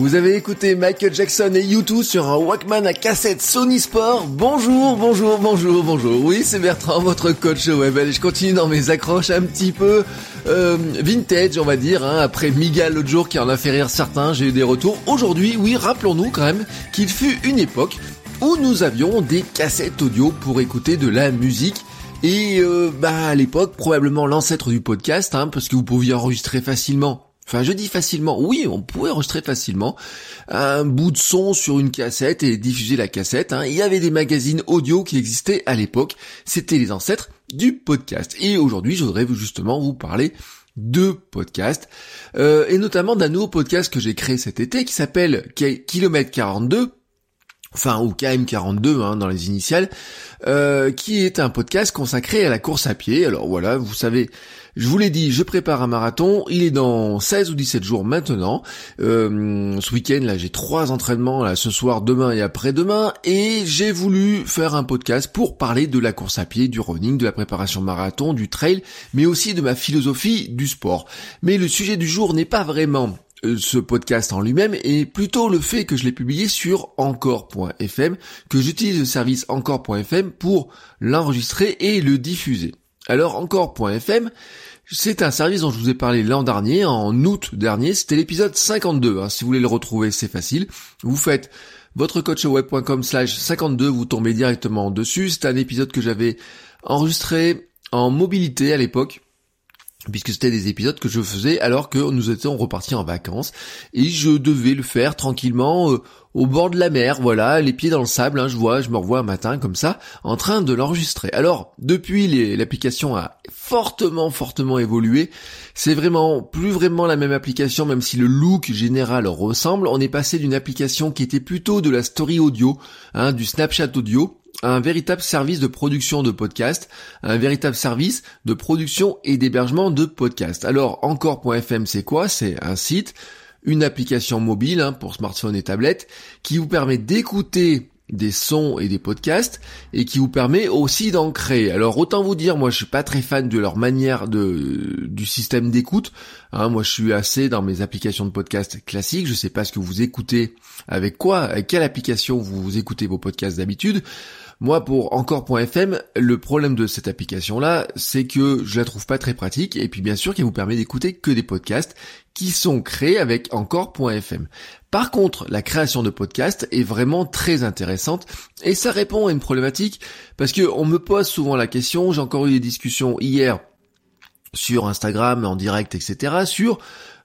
Vous avez écouté Michael Jackson et U2 sur un Walkman à cassette Sony Sport. Bonjour, bonjour, bonjour, bonjour. Oui, c'est Bertrand, votre coach web. Allez, je continue dans mes accroches un petit peu euh, vintage, on va dire. Hein. Après Migal l'autre jour qui en a fait rire certains, j'ai eu des retours. Aujourd'hui, oui, rappelons-nous quand même qu'il fut une époque où nous avions des cassettes audio pour écouter de la musique. Et euh, bah à l'époque probablement l'ancêtre du podcast, hein, parce que vous pouviez enregistrer facilement Enfin, je dis facilement. Oui, on pouvait enregistrer facilement un bout de son sur une cassette et diffuser la cassette. Hein. Il y avait des magazines audio qui existaient à l'époque. C'était les ancêtres du podcast. Et aujourd'hui, je voudrais justement vous parler de podcast euh, et notamment d'un nouveau podcast que j'ai créé cet été qui s'appelle Kilomètre 42 enfin ou KM42 hein, dans les initiales, euh, qui est un podcast consacré à la course à pied. Alors voilà, vous savez, je vous l'ai dit, je prépare un marathon, il est dans 16 ou 17 jours maintenant. Euh, ce week-end là, j'ai trois entraînements là, ce soir, demain et après-demain, et j'ai voulu faire un podcast pour parler de la course à pied, du running, de la préparation marathon, du trail, mais aussi de ma philosophie du sport. Mais le sujet du jour n'est pas vraiment euh, ce podcast en lui-même et plutôt le fait que je l'ai publié sur encore.fm, que j'utilise le service encore.fm pour l'enregistrer et le diffuser. Alors encore.fm, c'est un service dont je vous ai parlé l'an dernier, en août dernier, c'était l'épisode 52. Hein. Si vous voulez le retrouver, c'est facile. Vous faites votre coachweb.com slash 52, vous tombez directement dessus. C'est un épisode que j'avais enregistré en mobilité à l'époque puisque c'était des épisodes que je faisais alors que nous étions repartis en vacances. Et je devais le faire tranquillement euh, au bord de la mer, voilà, les pieds dans le sable, hein, je vois, je me revois un matin comme ça, en train de l'enregistrer. Alors, depuis l'application a fortement, fortement évolué, c'est vraiment plus vraiment la même application, même si le look général ressemble, on est passé d'une application qui était plutôt de la story audio, hein, du Snapchat audio, un véritable service de production de podcast, un véritable service de production et d'hébergement de podcast. Alors encore.fm c'est quoi? C'est un site, une application mobile hein, pour smartphone et tablette qui vous permet d'écouter des sons et des podcasts et qui vous permet aussi d'en créer. Alors autant vous dire, moi je suis pas très fan de leur manière de du système d'écoute. Hein, moi je suis assez dans mes applications de podcast classiques. Je sais pas ce que vous écoutez avec quoi, avec quelle application vous écoutez vos podcasts d'habitude. Moi, pour encore.fm, le problème de cette application-là, c'est que je la trouve pas très pratique, et puis bien sûr qu'elle vous permet d'écouter que des podcasts qui sont créés avec encore.fm. Par contre, la création de podcasts est vraiment très intéressante, et ça répond à une problématique, parce que on me pose souvent la question, j'ai encore eu des discussions hier sur Instagram, en direct, etc., sur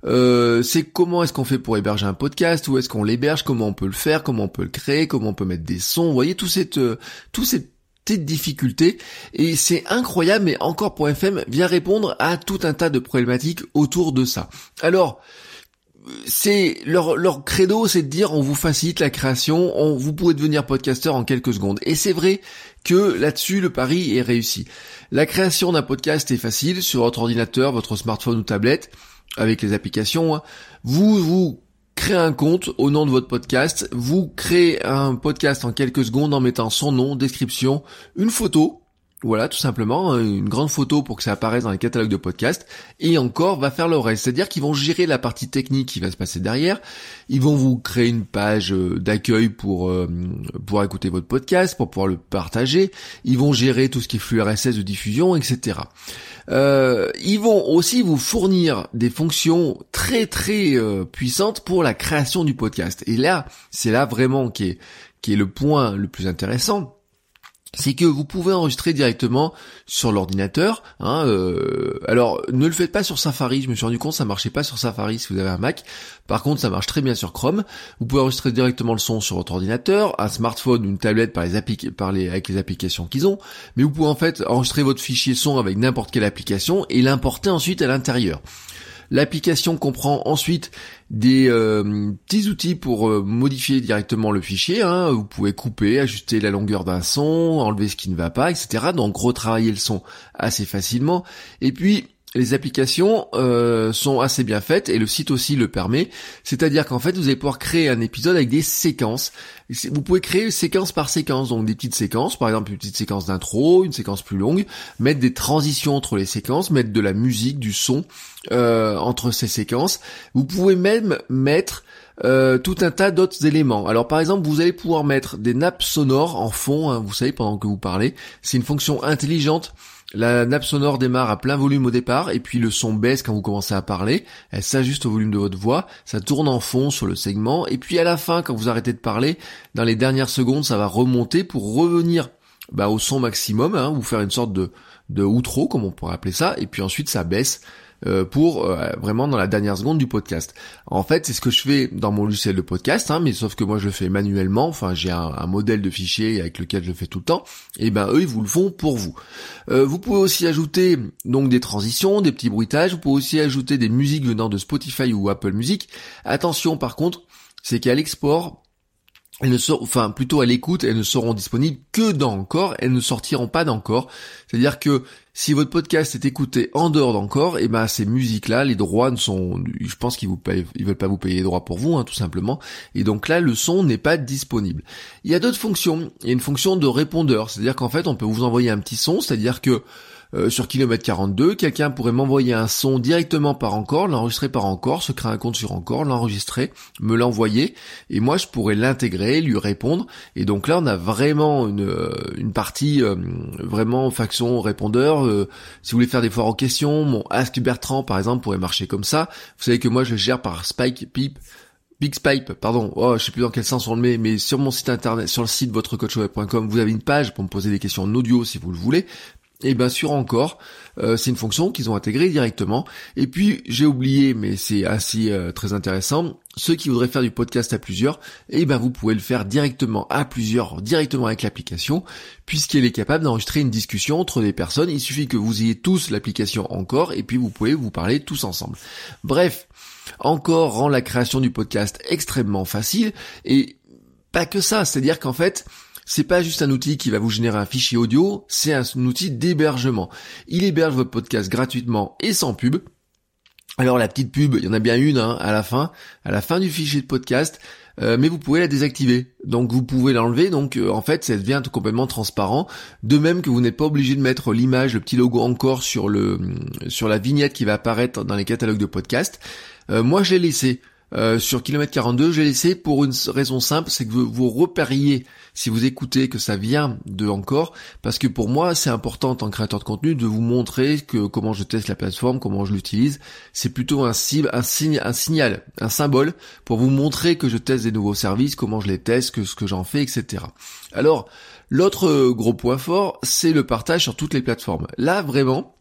euh, c'est comment est-ce qu'on fait pour héberger un podcast, où est-ce qu'on l'héberge, comment on peut le faire, comment on peut le créer, comment on peut mettre des sons, vous voyez, tout cette, euh, tout difficultés, et c'est incroyable, mais encore pour FM vient répondre à tout un tas de problématiques autour de ça. Alors, c'est leur, leur credo, c'est de dire on vous facilite la création, on, vous pouvez devenir podcasteur en quelques secondes. Et c'est vrai que là-dessus le pari est réussi. La création d'un podcast est facile sur votre ordinateur, votre smartphone ou tablette avec les applications. Hein. Vous vous créez un compte au nom de votre podcast, vous créez un podcast en quelques secondes en mettant son nom, description, une photo, voilà, tout simplement, hein, une grande photo pour que ça apparaisse dans les catalogues de podcast, et encore va faire le reste. C'est-à-dire qu'ils vont gérer la partie technique qui va se passer derrière, ils vont vous créer une page euh, d'accueil pour euh, pour écouter votre podcast, pour pouvoir le partager, ils vont gérer tout ce qui est flux RSS de diffusion, etc. Euh, ils vont aussi vous fournir des fonctions très très puissantes pour la création du podcast. Et là, c'est là vraiment qui est qui est le point le plus intéressant c'est que vous pouvez enregistrer directement sur l'ordinateur. Hein, euh, alors ne le faites pas sur Safari, je me suis rendu compte ça marchait pas sur Safari si vous avez un Mac. Par contre ça marche très bien sur Chrome. Vous pouvez enregistrer directement le son sur votre ordinateur, un smartphone, une tablette par les, par les avec les applications qu'ils ont. Mais vous pouvez en fait enregistrer votre fichier son avec n'importe quelle application et l'importer ensuite à l'intérieur. L'application comprend ensuite des euh, petits outils pour euh, modifier directement le fichier. Hein. Vous pouvez couper, ajuster la longueur d'un son, enlever ce qui ne va pas, etc. Donc retravailler le son assez facilement. Et puis les applications euh, sont assez bien faites et le site aussi le permet. C'est-à-dire qu'en fait, vous allez pouvoir créer un épisode avec des séquences. Vous pouvez créer séquence par séquence, donc des petites séquences, par exemple une petite séquence d'intro, une séquence plus longue, mettre des transitions entre les séquences, mettre de la musique, du son euh, entre ces séquences. Vous pouvez même mettre euh, tout un tas d'autres éléments. Alors par exemple, vous allez pouvoir mettre des nappes sonores en fond, hein, vous savez, pendant que vous parlez. C'est une fonction intelligente la nappe sonore démarre à plein volume au départ et puis le son baisse quand vous commencez à parler. Elle s'ajuste au volume de votre voix. Ça tourne en fond sur le segment et puis à la fin, quand vous arrêtez de parler, dans les dernières secondes, ça va remonter pour revenir bah, au son maximum, hein, vous faire une sorte de, de outro, comme on pourrait appeler ça, et puis ensuite ça baisse pour euh, vraiment dans la dernière seconde du podcast. En fait, c'est ce que je fais dans mon logiciel de podcast, hein, mais sauf que moi je le fais manuellement. Enfin, j'ai un, modèle de fichier avec lequel je le fais tout le temps. Et ben eux, ils vous le font pour vous. Euh, vous pouvez aussi ajouter donc des transitions, des petits bruitages. Vous pouvez aussi ajouter des musiques venant de Spotify ou Apple Music. Attention, par contre, c'est qu'à l'export, elles ne sont, enfin plutôt à l'écoute, elles ne seront disponibles que dans encore, elles ne sortiront pas d'encore. C'est-à-dire que si votre podcast est écouté en dehors d'encore, et eh ben ces musiques-là, les droits ne sont, je pense qu'ils vous payent, ils veulent pas vous payer les droits pour vous, hein, tout simplement. Et donc là, le son n'est pas disponible. Il y a d'autres fonctions. Il y a une fonction de répondeur, c'est-à-dire qu'en fait, on peut vous envoyer un petit son, c'est-à-dire que euh, sur kilomètre 42, quelqu'un pourrait m'envoyer un son directement par encore, l'enregistrer par encore, se créer un compte sur encore, l'enregistrer, me l'envoyer, et moi je pourrais l'intégrer, lui répondre, et donc là on a vraiment une, euh, une partie euh, vraiment faction répondeur. si vous voulez faire des foires aux questions, mon Ask Bertrand par exemple pourrait marcher comme ça. Vous savez que moi je gère par Spike Peep. Big Spike, pardon, oh, je sais plus dans quel sens on le met, mais sur mon site internet, sur le site votrecoachweb.com, vous avez une page pour me poser des questions en audio si vous le voulez. Et bien sûr encore, euh, c'est une fonction qu'ils ont intégrée directement. Et puis j'ai oublié, mais c'est assez euh, très intéressant, ceux qui voudraient faire du podcast à plusieurs, et ben vous pouvez le faire directement à plusieurs, directement avec l'application, puisqu'elle est capable d'enregistrer une discussion entre des personnes. Il suffit que vous ayez tous l'application encore, et puis vous pouvez vous parler tous ensemble. Bref, encore rend la création du podcast extrêmement facile, et pas que ça, c'est-à-dire qu'en fait, c'est pas juste un outil qui va vous générer un fichier audio, c'est un, outil d'hébergement. Il héberge votre podcast gratuitement et sans pub. Alors la petite pub, il y en a bien une hein, à la fin, à la fin du fichier de podcast, euh, mais vous pouvez la désactiver. Donc vous pouvez l'enlever, donc euh, en fait ça devient tout complètement transparent. De même que vous n'êtes pas obligé de mettre l'image, le petit logo encore sur le sur la vignette qui va apparaître dans les catalogues de podcast. Euh, moi je l'ai laissé. Euh, sur kilomètre 42, j'ai laissé pour une raison simple, c'est que vous, repériez si vous écoutez que ça vient de encore, parce que pour moi c'est important en créateur de contenu de vous montrer que comment je teste la plateforme, comment je l'utilise. C'est plutôt un cible, un signe, un signal, un symbole pour vous montrer que je teste des nouveaux services, comment je les teste, que ce que j'en fais, etc. Alors l'autre gros point fort, c'est le partage sur toutes les plateformes. Là vraiment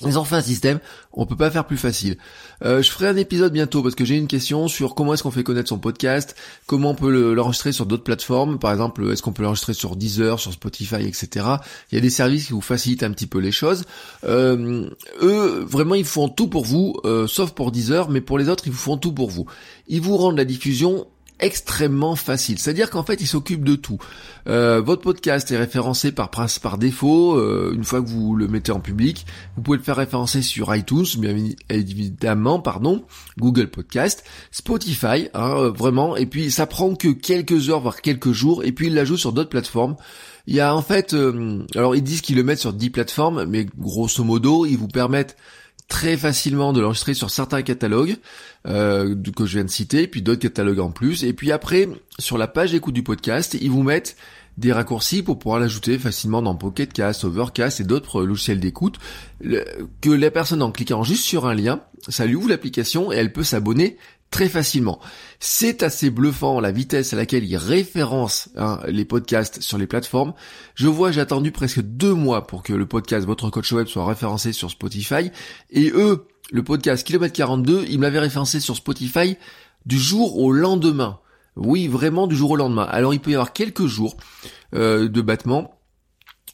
fait un système, on peut pas faire plus facile. Euh, je ferai un épisode bientôt parce que j'ai une question sur comment est-ce qu'on fait connaître son podcast, comment on peut l'enregistrer sur d'autres plateformes, par exemple est-ce qu'on peut l'enregistrer sur Deezer, sur Spotify, etc. Il y a des services qui vous facilitent un petit peu les choses. Euh, eux, vraiment, ils font tout pour vous, euh, sauf pour Deezer, mais pour les autres, ils vous font tout pour vous. Ils vous rendent la diffusion extrêmement facile. C'est-à-dire qu'en fait, il s'occupe de tout. Euh, votre podcast est référencé par par défaut. Euh, une fois que vous le mettez en public, vous pouvez le faire référencer sur iTunes, bien évidemment, pardon, Google Podcast, Spotify, hein, euh, vraiment. Et puis ça prend que quelques heures, voire quelques jours, et puis il l'ajoute sur d'autres plateformes. Il y a en fait, alors ils disent qu'ils le mettent sur 10 plateformes, mais grosso modo, ils vous permettent très facilement de l'enregistrer sur certains catalogues euh, que je viens de citer, puis d'autres catalogues en plus. Et puis après, sur la page d'écoute du podcast, ils vous mettent des raccourcis pour pouvoir l'ajouter facilement dans Pocket Cast, Overcast et d'autres logiciels d'écoute, que la personne en cliquant juste sur un lien, ça lui l'application et elle peut s'abonner très facilement. C'est assez bluffant la vitesse à laquelle il référence hein, les podcasts sur les plateformes. Je vois, j'ai attendu presque deux mois pour que le podcast Votre Coach Web soit référencé sur Spotify. Et eux, le podcast Kilomètre 42, ils m'avaient référencé sur Spotify du jour au lendemain. Oui, vraiment du jour au lendemain. Alors il peut y avoir quelques jours euh, de battement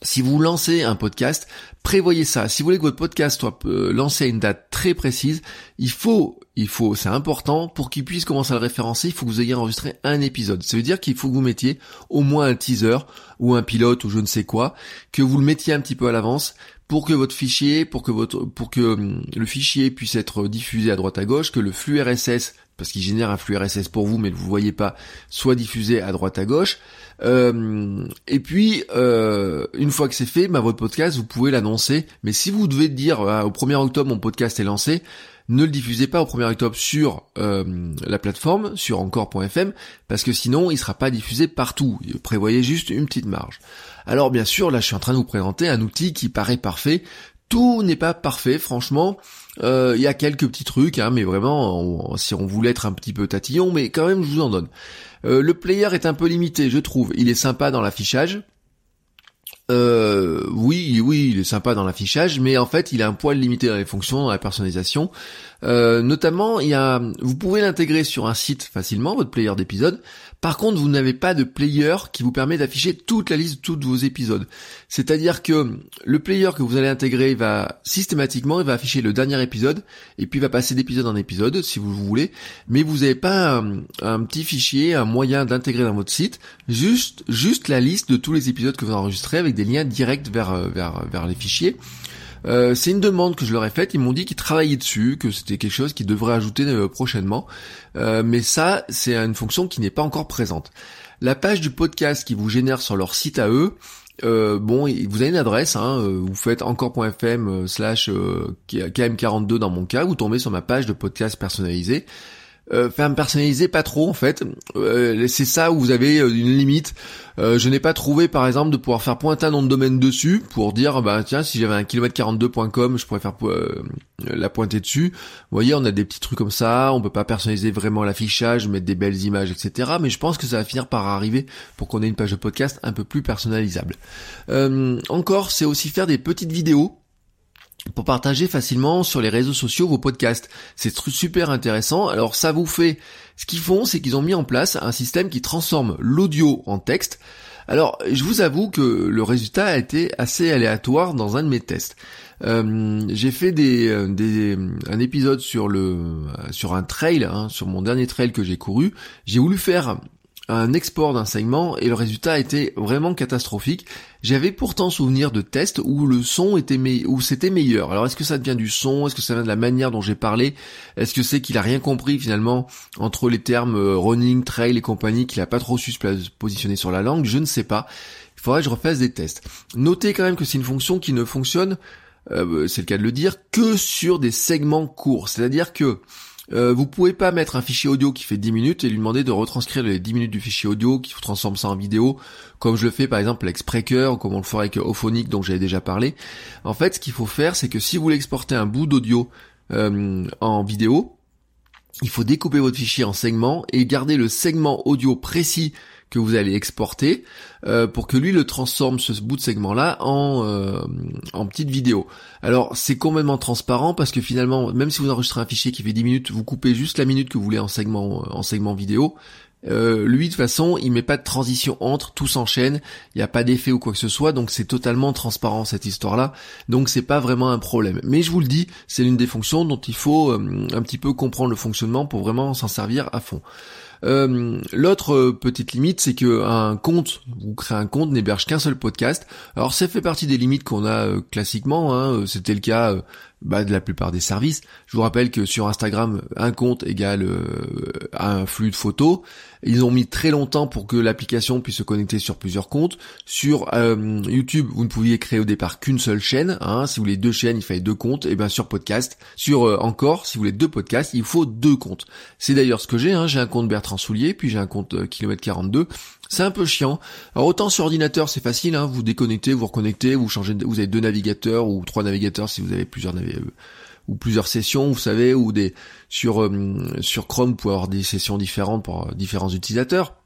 si vous lancez un podcast, prévoyez ça. Si vous voulez que votre podcast soit euh, lancé à une date très précise, il faut, il faut, c'est important, pour qu'il puisse commencer à le référencer, il faut que vous ayez enregistré un épisode. Ça veut dire qu'il faut que vous mettiez au moins un teaser ou un pilote ou je ne sais quoi, que vous le mettiez un petit peu à l'avance pour que votre fichier, pour que votre, pour que hum, le fichier puisse être diffusé à droite à gauche, que le flux RSS parce qu'il génère un flux RSS pour vous, mais vous ne voyez pas, soit diffusé à droite à gauche. Euh, et puis, euh, une fois que c'est fait, bah, votre podcast, vous pouvez l'annoncer. Mais si vous devez dire ah, au 1er octobre, mon podcast est lancé, ne le diffusez pas au 1er octobre sur euh, la plateforme, sur encore.fm, parce que sinon, il sera pas diffusé partout. Prévoyez juste une petite marge. Alors bien sûr, là, je suis en train de vous présenter un outil qui paraît parfait. Tout n'est pas parfait, franchement. Il y a quelques petits trucs, hein, mais vraiment, si on voulait être un petit peu tatillon, mais quand même, je vous en donne. Euh, le player est un peu limité, je trouve. Il est sympa dans l'affichage. Euh, oui, oui, il est sympa dans l'affichage, mais en fait, il est un poil limité dans les fonctions, dans la personnalisation. Euh, notamment, il y a, vous pouvez l'intégrer sur un site facilement, votre player d'épisodes. Par contre, vous n'avez pas de player qui vous permet d'afficher toute la liste de tous vos épisodes. C'est-à-dire que le player que vous allez intégrer va systématiquement, il va afficher le dernier épisode et puis il va passer d'épisode en épisode si vous voulez. Mais vous n'avez pas un, petit fichier, un moyen d'intégrer dans votre site, juste juste la liste de tous les épisodes que vous enregistrez avec des liens directs vers euh, vers vers les fichiers. Euh, c'est une demande que je leur ai faite. Ils m'ont dit qu'ils travaillaient dessus, que c'était quelque chose qu'ils devraient ajouter euh, prochainement. Euh, mais ça, c'est une fonction qui n'est pas encore présente. La page du podcast qui vous génère sur leur site à eux, bon, vous avez une adresse, hein, vous faites encore.fm slash km42 dans mon cas, vous tombez sur ma page de podcast personnalisé euh, faire me personnaliser pas trop en fait. Euh, c'est ça où vous avez euh, une limite. Euh, je n'ai pas trouvé par exemple de pouvoir faire pointer un nom de domaine dessus pour dire bah tiens si j'avais un kilomètre42.com je pourrais faire la pointer dessus. Vous voyez on a des petits trucs comme ça, on peut pas personnaliser vraiment l'affichage, mettre des belles images etc. Mais je pense que ça va finir par arriver pour qu'on ait une page de podcast un peu plus personnalisable. encore c'est aussi faire des petites vidéos pour partager facilement sur les réseaux sociaux vos podcasts. C'est super intéressant. Alors ça vous fait... Ce qu'ils font, c'est qu'ils ont mis en place un système qui transforme l'audio en texte. Alors je vous avoue que le résultat a été assez aléatoire dans un de mes tests. Euh, j'ai fait des, euh, des, un épisode sur le sur un trail, hein, sur mon dernier trail que j'ai couru. J'ai voulu faire un export d'un segment et le résultat était vraiment catastrophique. J'avais pourtant souvenir de tests où le son était où c'était meilleur. Alors est-ce que ça vient du son? Est-ce que ça vient de la manière dont j'ai parlé? Est-ce que c'est qu'il a rien compris finalement entre les termes euh, running, trail et compagnie, qu'il a pas trop su se positionner sur la langue? Je ne sais pas. Il faudrait que je refasse des tests. Notez quand même que c'est une fonction qui ne fonctionne, euh, c'est le cas de le dire, que sur des segments courts. C'est-à-dire que euh, vous pouvez pas mettre un fichier audio qui fait 10 minutes et lui demander de retranscrire les 10 minutes du fichier audio qui transforme ça en vidéo, comme je le fais par exemple avec Spreaker ou comme on le ferait avec Ophonic dont j'avais déjà parlé. En fait, ce qu'il faut faire, c'est que si vous voulez exporter un bout d'audio euh, en vidéo, il faut découper votre fichier en segments et garder le segment audio précis que vous allez exporter euh, pour que lui le transforme ce bout de segment là en euh, en petite vidéo. Alors c'est complètement transparent parce que finalement même si vous enregistrez un fichier qui fait 10 minutes, vous coupez juste la minute que vous voulez en segment en segment vidéo. Euh, lui de toute façon il met pas de transition entre, tout s'enchaîne, il n'y a pas d'effet ou quoi que ce soit, donc c'est totalement transparent cette histoire là, donc c'est pas vraiment un problème. Mais je vous le dis, c'est l'une des fonctions dont il faut un petit peu comprendre le fonctionnement pour vraiment s'en servir à fond. Euh, l'autre euh, petite limite, c'est que un compte, vous créez un compte, n'héberge qu'un seul podcast. Alors ça fait partie des limites qu'on a euh, classiquement. Hein. C'était le cas bah, de la plupart des services. Je vous rappelle que sur Instagram, un compte égale un flux de photos. Ils ont mis très longtemps pour que l'application puisse se connecter sur plusieurs comptes. Sur YouTube, vous ne pouviez créer au départ qu'une seule chaîne. Hein. Si vous voulez deux chaînes, il fallait deux comptes. Et bien sur podcast, sur encore, si vous voulez deux podcasts, il faut deux comptes. C'est d'ailleurs ce que j'ai. Hein. J'ai un compte Bertrand Soulier, puis j'ai un compte kilomètre 42. C'est un peu chiant. Alors autant sur ordinateur c'est facile, hein, vous déconnectez, vous reconnectez, vous changez, vous avez deux navigateurs ou trois navigateurs si vous avez plusieurs navigateurs ou plusieurs sessions, vous savez, ou des sur euh, sur Chrome pour avoir des sessions différentes pour différents utilisateurs.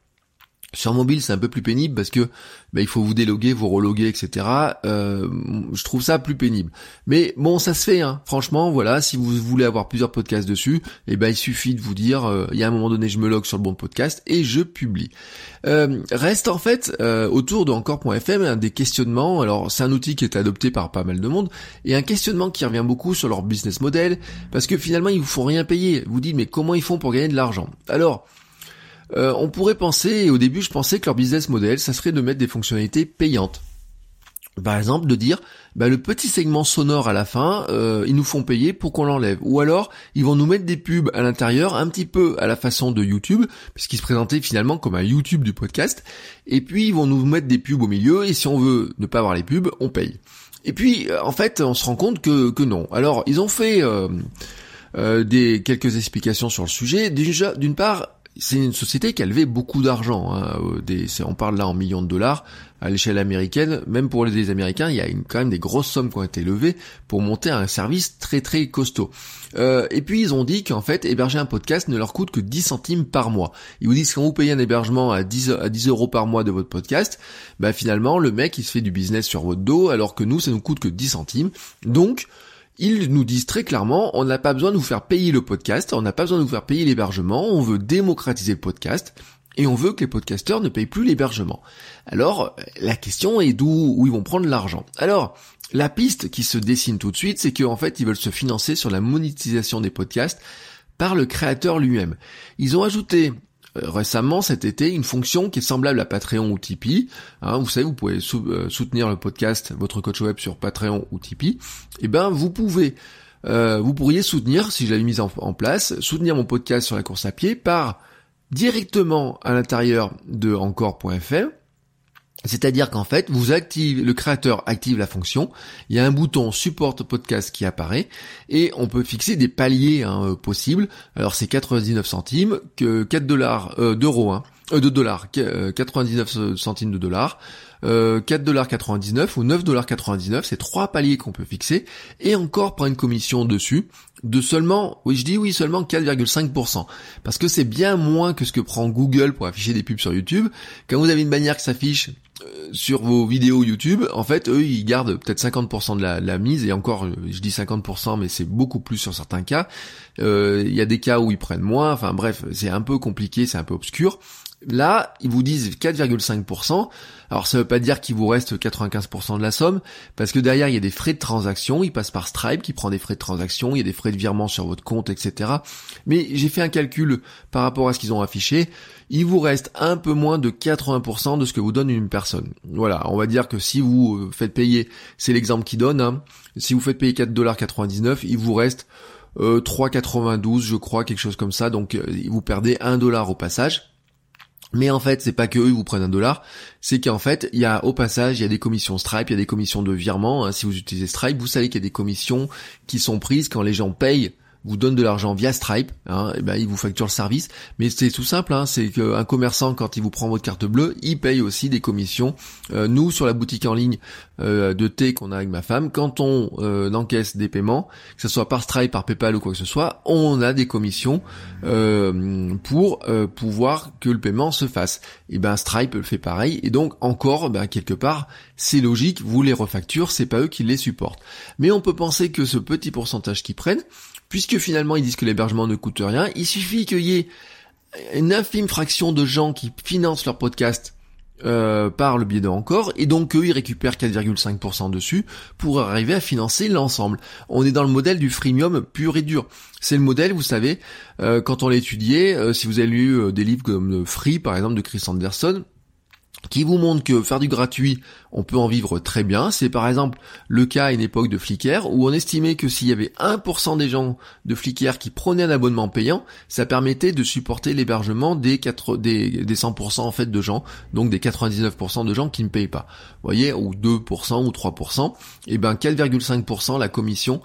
Sur mobile, c'est un peu plus pénible parce que bah, il faut vous déloguer, vous reloguer, etc. Euh, je trouve ça plus pénible. Mais bon, ça se fait. Hein. Franchement, voilà, si vous voulez avoir plusieurs podcasts dessus, eh ben il suffit de vous dire, euh, il y a un moment donné, je me log sur le bon podcast et je publie. Euh, reste en fait autour de encore.fm un des questionnements. Alors, c'est un outil qui est adopté par pas mal de monde et un questionnement qui revient beaucoup sur leur business model parce que finalement, ils vous font rien payer. Vous dites, mais comment ils font pour gagner de l'argent? Alors euh, on pourrait penser, et au début je pensais que leur business model, ça serait de mettre des fonctionnalités payantes. Par exemple, de dire, bah, le petit segment sonore à la fin, euh, ils nous font payer pour qu'on l'enlève. Ou alors, ils vont nous mettre des pubs à l'intérieur, un petit peu à la façon de YouTube, puisqu'ils se présentaient finalement comme un YouTube du podcast. Et puis, ils vont nous mettre des pubs au milieu, et si on veut ne pas avoir les pubs, on paye. Et puis, euh, en fait, on se rend compte que, que non. Alors, ils ont fait des quelques explications sur le sujet. D'une part, c'est une société qui a levé beaucoup d'argent. Hein, on parle là en millions de dollars à l'échelle américaine. Même pour les Américains, il y a quand même des grosses sommes qui ont été levées pour monter un service très très costaud. Euh, et puis ils ont dit qu'en fait, héberger un podcast ne leur coûte que 10 centimes par mois. Ils vous disent quand vous payez un hébergement à 10, à 10 euros par mois de votre podcast, bah finalement le mec il se fait du business sur votre dos, alors que nous ça nous coûte que 10 centimes. Donc ils nous disent très clairement, on n'a pas besoin de vous faire payer le podcast, on n'a pas besoin de vous faire payer l'hébergement, on veut démocratiser le podcast, et on veut que les podcasteurs ne payent plus l'hébergement. Alors, la question est d'où où ils vont prendre l'argent. Alors, la piste qui se dessine tout de suite, c'est qu'en fait, ils veulent se financer sur la monétisation des podcasts par le créateur lui-même. Ils ont ajouté récemment cet été une fonction qui est semblable à Patreon ou Tipeee. Hein, vous savez, vous pouvez euh, soutenir le podcast, votre coach web sur Patreon ou Tipeee. Eh ben, vous pouvez, euh, vous pourriez soutenir, si je l'avais mis en, place, soutenir mon podcast sur la course à pied par directement à l'intérieur de encore.fr c'est-à-dire qu'en fait, vous activez, le créateur active la fonction, il y a un bouton support podcast qui apparaît, et on peut fixer des paliers hein, euh, possibles. Alors c'est 99 centimes, que 4 dollars euh, d'euros, hein, euh, de dollars, 99 centimes de dollars, euh, 4,99$ ou 9,99$, c'est trois paliers qu'on peut fixer, et encore prendre une commission dessus de seulement, oui je dis oui seulement 4,5%, parce que c'est bien moins que ce que prend Google pour afficher des pubs sur YouTube. Quand vous avez une bannière qui s'affiche sur vos vidéos YouTube, en fait, eux, ils gardent peut-être 50% de la, mise, et encore, je dis 50%, mais c'est beaucoup plus sur certains cas. Euh, il y a des cas où ils prennent moins, enfin bref, c'est un peu compliqué, c'est un peu obscur. Là, ils vous disent 4,5%. Alors ça veut pas dire qu'il vous reste 95% de la somme, parce que derrière il y a des frais de transaction, il passe par Stripe qui prend des frais de transaction, il y a des frais de virement sur votre compte, etc. Mais j'ai fait un calcul par rapport à ce qu'ils ont affiché, il vous reste un peu moins de 80% de ce que vous donne une personne. Voilà, on va dire que si vous euh, faites payer, c'est l'exemple qui donne, hein, si vous faites payer 4,99$, il vous reste euh, 3,92 je crois, quelque chose comme ça, donc euh, vous perdez 1 dollar au passage. Mais en fait, c'est pas que eux vous prennent un dollar, c'est qu'en fait, il y a au passage, il y a des commissions Stripe, il y a des commissions de virement. Hein. si vous utilisez Stripe, vous savez qu'il y a des commissions qui sont prises quand les gens payent vous donne de l'argent via Stripe, hein, et ben il vous facture le service. Mais c'est tout simple, hein, c'est qu'un commerçant quand il vous prend votre carte bleue, il paye aussi des commissions. Euh, nous sur la boutique en ligne euh, de thé qu'on a avec ma femme, quand on euh, encaisse des paiements, que ce soit par Stripe, par PayPal ou quoi que ce soit, on a des commissions pour pouvoir que le paiement se fasse. Et ben Stripe fait pareil, et donc encore, ben, quelque part, c'est logique, vous les refacturez, c'est pas eux qui les supportent. Mais on peut penser que ce petit pourcentage qu'ils prennent, puisque finalement ils disent que l'hébergement ne coûte rien, il suffit qu'il y ait une infime fraction de gens qui financent leur podcast euh, par le biais de Encore, et donc eux ils récupèrent 4,5% dessus pour arriver à financer l'ensemble. On est dans le modèle du freemium pur et dur. C'est le modèle, vous savez, euh, quand on l'a étudié, euh, si vous avez lu des livres comme Free par exemple de Chris Anderson, qui vous montre que faire du gratuit, on peut en vivre très bien. C'est par exemple le cas à une époque de Flickr où on estimait que s'il y avait 1% des gens de Flickr qui prenaient un abonnement payant, ça permettait de supporter l'hébergement des, 4, des, des 100% en fait de gens, donc des 99% de gens qui ne payent pas. Vous voyez, ou 2% ou 3%, et ben 4,5% la commission.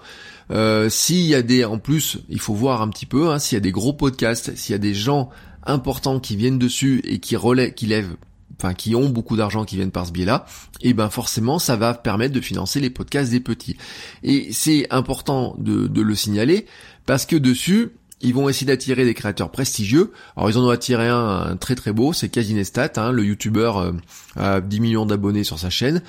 Euh, s'il y a des, en plus, il faut voir un petit peu, hein, s'il y a des gros podcasts, s'il y a des gens importants qui viennent dessus et qui relèvent, qui lèvent enfin qui ont beaucoup d'argent qui viennent par ce biais-là, et ben forcément ça va permettre de financer les podcasts des petits. Et c'est important de, de le signaler parce que dessus, ils vont essayer d'attirer des créateurs prestigieux. Alors ils en ont attiré un, très très beau, c'est Casinestat, hein, le youtubeur euh, à 10 millions d'abonnés sur sa chaîne,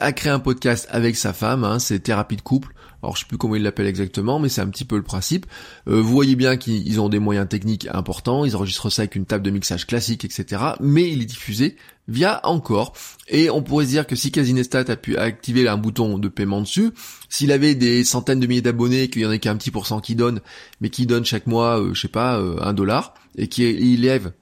a créé un podcast avec sa femme, hein, c'est Thérapie de couple. Alors je sais plus comment il l'appelle exactement, mais c'est un petit peu le principe. Euh, vous voyez bien qu'ils ont des moyens techniques importants, ils enregistrent ça avec une table de mixage classique, etc. Mais il est diffusé via Encore. Et on pourrait se dire que si Casinestat a pu activer un bouton de paiement dessus, s'il avait des centaines de milliers d'abonnés, qu'il y en a qu'un petit pourcent qui donne, mais qui donne chaque mois, euh, je sais pas, euh, un dollar, et qui élève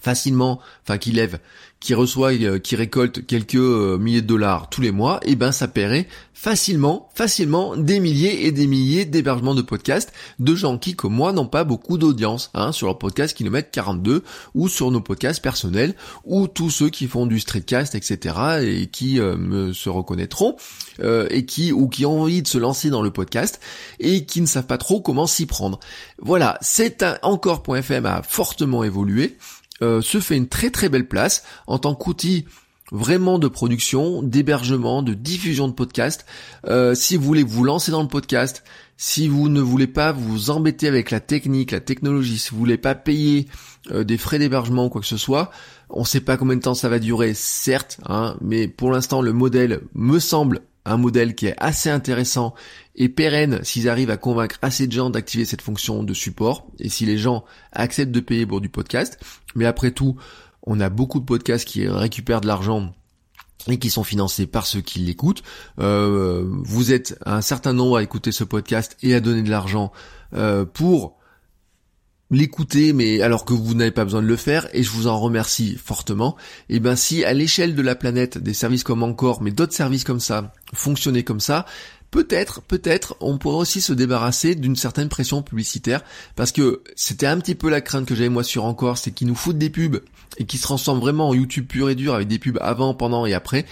facilement, enfin qui lève, qui reçoit, euh, qui récolte quelques euh, milliers de dollars tous les mois, et eh ben ça paierait facilement, facilement des milliers et des milliers d'hébergements de podcasts de gens qui, comme moi, n'ont pas beaucoup d'audience hein, sur leur podcast mettent 42 ou sur nos podcasts personnels ou tous ceux qui font du streetcast, etc. et qui euh, me se reconnaîtront et qui ou qui ont envie de se lancer dans le podcast et qui ne savent pas trop comment s'y prendre. Voilà, c'est un encore.fm a fortement évolué. Euh, se fait une très très belle place en tant qu'outil vraiment de production, d'hébergement, de diffusion de podcast. Euh, si vous voulez vous lancer dans le podcast, si vous ne voulez pas vous embêter avec la technique, la technologie, si vous voulez pas payer euh, des frais d'hébergement ou quoi que ce soit, on ne sait pas combien de temps ça va durer, certes, hein, mais pour l'instant le modèle me semble un modèle qui est assez intéressant et pérenne s'ils arrivent à convaincre assez de gens d'activer cette fonction de support et si les gens acceptent de payer pour du podcast. Mais après tout, on a beaucoup de podcasts qui récupèrent de l'argent et qui sont financés par ceux qui l'écoutent. Euh, vous êtes un certain nombre à écouter ce podcast et à donner de l'argent euh, pour l'écouter, mais alors que vous n'avez pas besoin de le faire, et je vous en remercie fortement, et eh ben si à l'échelle de la planète, des services comme encore, mais d'autres services comme ça, fonctionnaient comme ça, peut-être, peut-être, on pourrait aussi se débarrasser d'une certaine pression publicitaire, parce que c'était un petit peu la crainte que j'avais moi sur encore, c'est qu'ils nous foutent des pubs, et qu'ils se transforment vraiment en YouTube pur et dur, avec des pubs avant, pendant et après,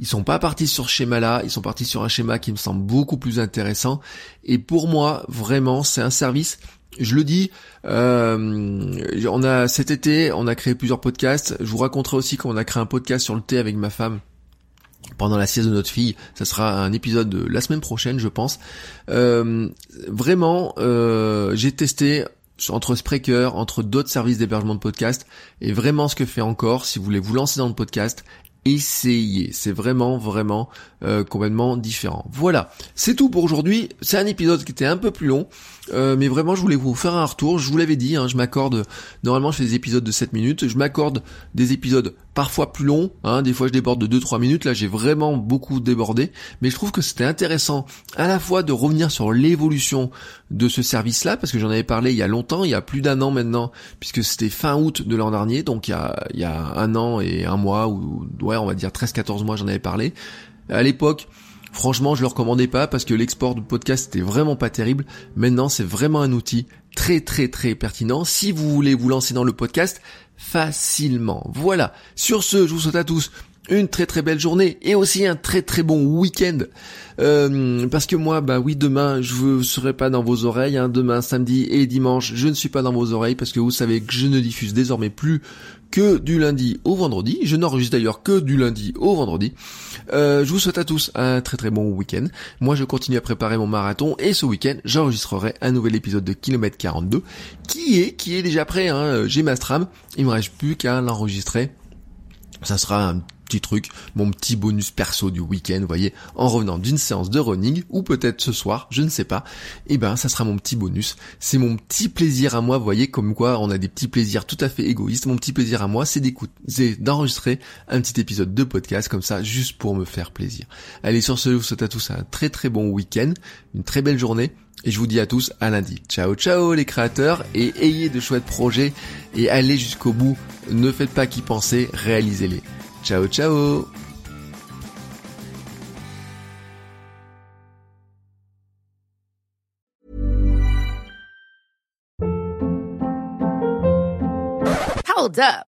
ils sont pas partis sur ce schéma-là, ils sont partis sur un schéma qui me semble beaucoup plus intéressant. Et pour moi, vraiment, c'est un service je le dis, euh, on a cet été, on a créé plusieurs podcasts. Je vous raconterai aussi qu'on a créé un podcast sur le thé avec ma femme pendant la sieste de notre fille. Ça sera un épisode de la semaine prochaine, je pense. Euh, vraiment, euh, j'ai testé entre Spreaker, entre d'autres services d'hébergement de podcast, et vraiment ce que fait encore, si vous voulez vous lancer dans le podcast, essayez. C'est vraiment, vraiment euh, complètement différent. Voilà, c'est tout pour aujourd'hui. C'est un épisode qui était un peu plus long, euh, mais vraiment je voulais vous faire un retour. Je vous l'avais dit, hein, je m'accorde, normalement je fais des épisodes de 7 minutes, je m'accorde des épisodes parfois plus longs, hein, des fois je déborde de 2-3 minutes, là j'ai vraiment beaucoup débordé, mais je trouve que c'était intéressant à la fois de revenir sur l'évolution de ce service-là, parce que j'en avais parlé il y a longtemps, il y a plus d'un an maintenant, puisque c'était fin août de l'an dernier, donc il y, a, il y a un an et un mois, ou ouais on va dire 13-14 mois j'en avais parlé. À l'époque, franchement, je le recommandais pas parce que l'export de podcast était vraiment pas terrible. Maintenant, c'est vraiment un outil très très très pertinent si vous voulez vous lancer dans le podcast facilement. Voilà. Sur ce, je vous souhaite à tous une très très belle journée et aussi un très très bon week-end. Euh, parce que moi, bah oui, demain, je ne serai pas dans vos oreilles. Hein. Demain, samedi et dimanche, je ne suis pas dans vos oreilles parce que vous savez que je ne diffuse désormais plus que du lundi au vendredi. Je n'enregistre d'ailleurs que du lundi au vendredi. Euh, je vous souhaite à tous un très très bon week-end. Moi, je continue à préparer mon marathon et ce week-end, j'enregistrerai un nouvel épisode de Kilomètre 42 qui est qui est déjà prêt. Hein. J'ai ma stram. Il me reste plus qu'à l'enregistrer. Ça sera un petit truc, mon petit bonus perso du week-end, voyez, en revenant d'une séance de running, ou peut-être ce soir, je ne sais pas, et eh ben ça sera mon petit bonus. C'est mon petit plaisir à moi, voyez, comme quoi on a des petits plaisirs tout à fait égoïstes. Mon petit plaisir à moi, c'est d'écouter, d'enregistrer un petit épisode de podcast comme ça, juste pour me faire plaisir. Allez, sur ce, je vous souhaite à tous un très très bon week-end, une très belle journée, et je vous dis à tous à lundi. Ciao ciao les créateurs et ayez de chouettes projets et allez jusqu'au bout. Ne faites pas qu'y penser, réalisez-les. Ciao, ciao Hold up.